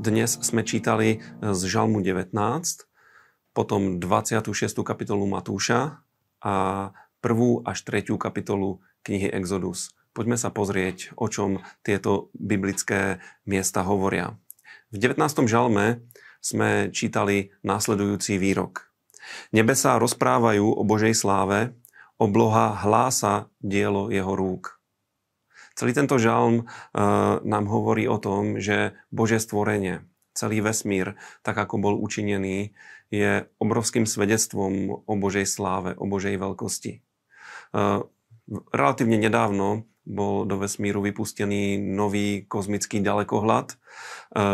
Dnes sme čítali z Žalmu 19, potom 26. kapitolu Matúša a prvú až tretiu kapitolu knihy Exodus. Poďme sa pozrieť, o čom tieto biblické miesta hovoria. V 19. žalme sme čítali následujúci výrok. Nebesá rozprávajú o Božej sláve, obloha hlása dielo jeho rúk. Celý tento žalm uh, nám hovorí o tom, že Bože stvorenie, celý vesmír, tak ako bol učinený, je obrovským svedectvom o Božej sláve, o Božej veľkosti. Uh, relatívne nedávno bol do vesmíru vypustený nový kozmický ďalekohľad, e,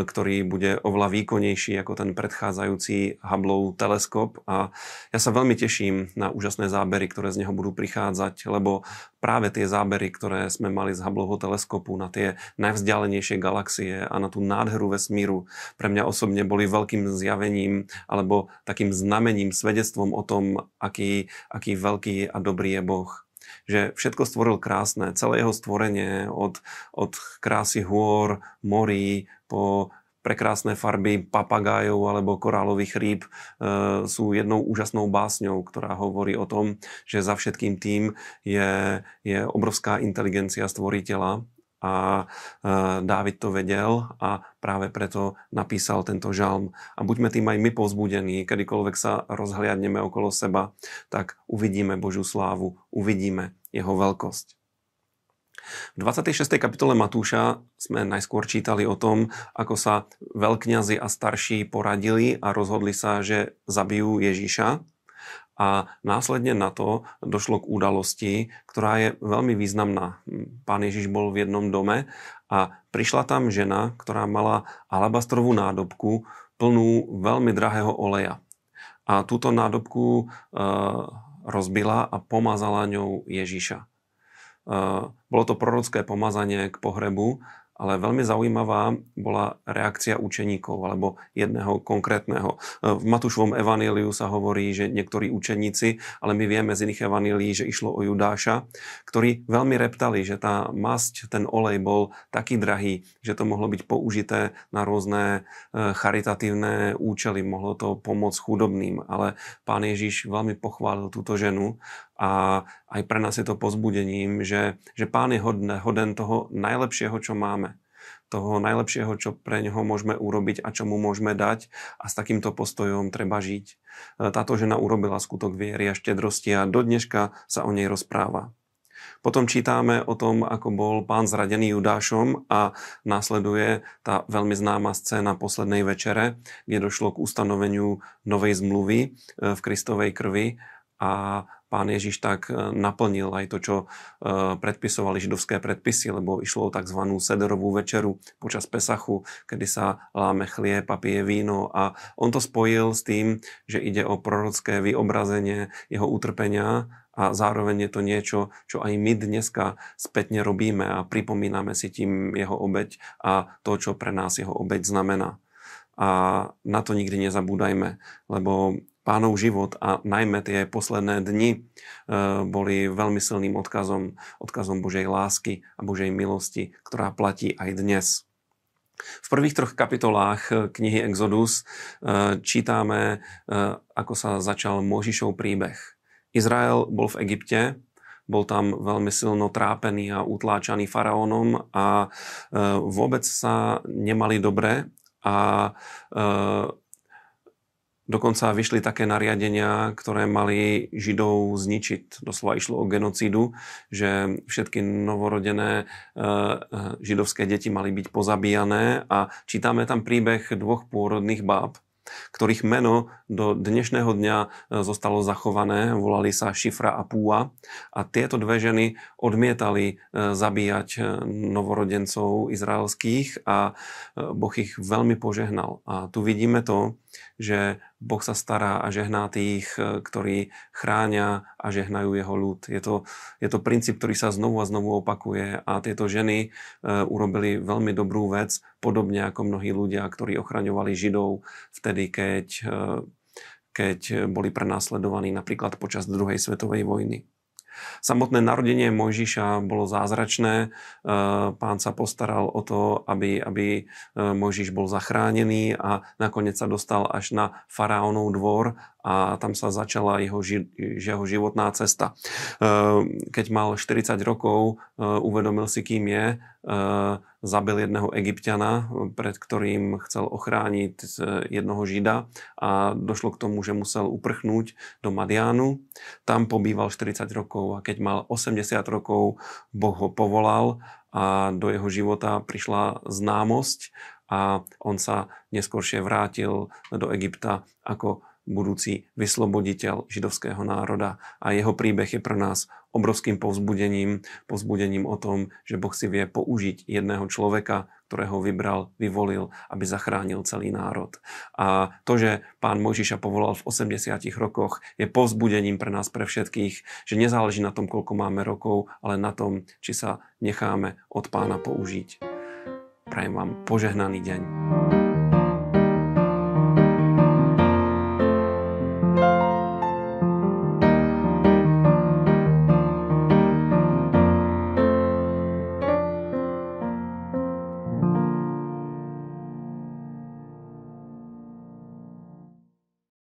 ktorý bude oveľa výkonnejší ako ten predchádzajúci Hubbleov teleskop. A ja sa veľmi teším na úžasné zábery, ktoré z neho budú prichádzať, lebo práve tie zábery, ktoré sme mali z Hubbleho teleskopu na tie najvzdialenejšie galaxie a na tú nádheru vesmíru, pre mňa osobne boli veľkým zjavením alebo takým znamením, svedectvom o tom, aký, aký veľký a dobrý je Boh že všetko stvoril krásne, celé jeho stvorenie od, od krásy hôr, morí po prekrásne farby papagájov alebo korálových rýb e, sú jednou úžasnou básňou, ktorá hovorí o tom, že za všetkým tým je, je obrovská inteligencia stvoriteľa a Dávid to vedel a práve preto napísal tento žalm. A buďme tým aj my povzbudení, kedykoľvek sa rozhliadneme okolo seba, tak uvidíme Božiu slávu, uvidíme jeho veľkosť. V 26. kapitole Matúša sme najskôr čítali o tom, ako sa veľkňazi a starší poradili a rozhodli sa, že zabijú Ježíša a následne na to došlo k udalosti, ktorá je veľmi významná. Pán Ježiš bol v jednom dome a prišla tam žena, ktorá mala alabastrovú nádobku plnú veľmi drahého oleja. A túto nádobku e, rozbila a pomazala ňou Ježiša. E, bolo to prorocké pomazanie k pohrebu ale veľmi zaujímavá bola reakcia učeníkov alebo jedného konkrétneho. V Matúšovom evaníliu sa hovorí, že niektorí učeníci, ale my vieme z iných evanílií, že išlo o Judáša, ktorí veľmi reptali, že tá masť, ten olej bol taký drahý, že to mohlo byť použité na rôzne e, charitatívne účely, mohlo to pomôcť chudobným, ale pán Ježiš veľmi pochválil túto ženu a aj pre nás je to pozbudením, že, že pán je hodne, hoden toho najlepšieho, čo máme. Toho najlepšieho, čo pre neho môžeme urobiť a čo mu môžeme dať a s takýmto postojom treba žiť. E, táto žena urobila skutok viery a štedrosti a do dneška sa o nej rozpráva. Potom čítame o tom, ako bol pán zradený Judášom a následuje tá veľmi známa scéna poslednej večere, kde došlo k ustanoveniu novej zmluvy e, v Kristovej krvi a pán Ježiš tak e, naplnil aj to, čo e, predpisovali židovské predpisy, lebo išlo o tzv. sederovú večeru počas Pesachu, kedy sa láme chlieb a pije víno a on to spojil s tým, že ide o prorocké vyobrazenie jeho utrpenia a zároveň je to niečo, čo aj my dneska spätne robíme a pripomíname si tým jeho obeď a to, čo pre nás jeho obeď znamená. A na to nikdy nezabúdajme, lebo pánov život a najmä tie posledné dni e, boli veľmi silným odkazom, odkazom Božej lásky a Božej milosti, ktorá platí aj dnes. V prvých troch kapitolách e, knihy Exodus e, čítame, ako sa začal Možišov príbeh. Izrael bol v Egypte, bol tam veľmi silno trápený a utláčaný faraónom a vôbec sa nemali dobre a Dokonca vyšli také nariadenia, ktoré mali Židov zničiť. Doslova išlo o genocídu, že všetky novorodené e, e, židovské deti mali byť pozabíjané a čítame tam príbeh dvoch pôrodných báb, ktorých meno do dnešného dňa e, zostalo zachované, volali sa Šifra a Púa a tieto dve ženy odmietali zabíjať novorodencov izraelských a Boh ich veľmi požehnal. A tu vidíme to, že Boh sa stará a žehná tých, ktorí chránia a žehnajú jeho ľud. Je to, je to princíp, ktorý sa znovu a znovu opakuje a tieto ženy urobili veľmi dobrú vec, podobne ako mnohí ľudia, ktorí ochraňovali Židov vtedy, keď keď boli prenasledovaní napríklad počas druhej svetovej vojny. Samotné narodenie Mojžiša bolo zázračné. Pán sa postaral o to, aby, aby Mojžiš bol zachránený a nakoniec sa dostal až na faraónov dvor a tam sa začala jeho, jeho životná cesta. Keď mal 40 rokov, uvedomil si, kým je, zabil jedného egyptiana, pred ktorým chcel ochrániť jednoho žida a došlo k tomu, že musel uprchnúť do Madianu. Tam pobýval 40 rokov a keď mal 80 rokov, Boh ho povolal a do jeho života prišla známosť a on sa neskôršie vrátil do Egypta ako budúci vysloboditeľ židovského národa. A jeho príbeh je pre nás obrovským povzbudením, povzbudením o tom, že Boh si vie použiť jedného človeka, ktorého vybral, vyvolil, aby zachránil celý národ. A to, že pán Mojžiša povolal v 80 rokoch, je povzbudením pre nás, pre všetkých, že nezáleží na tom, koľko máme rokov, ale na tom, či sa necháme od pána použiť. Prajem vám požehnaný deň.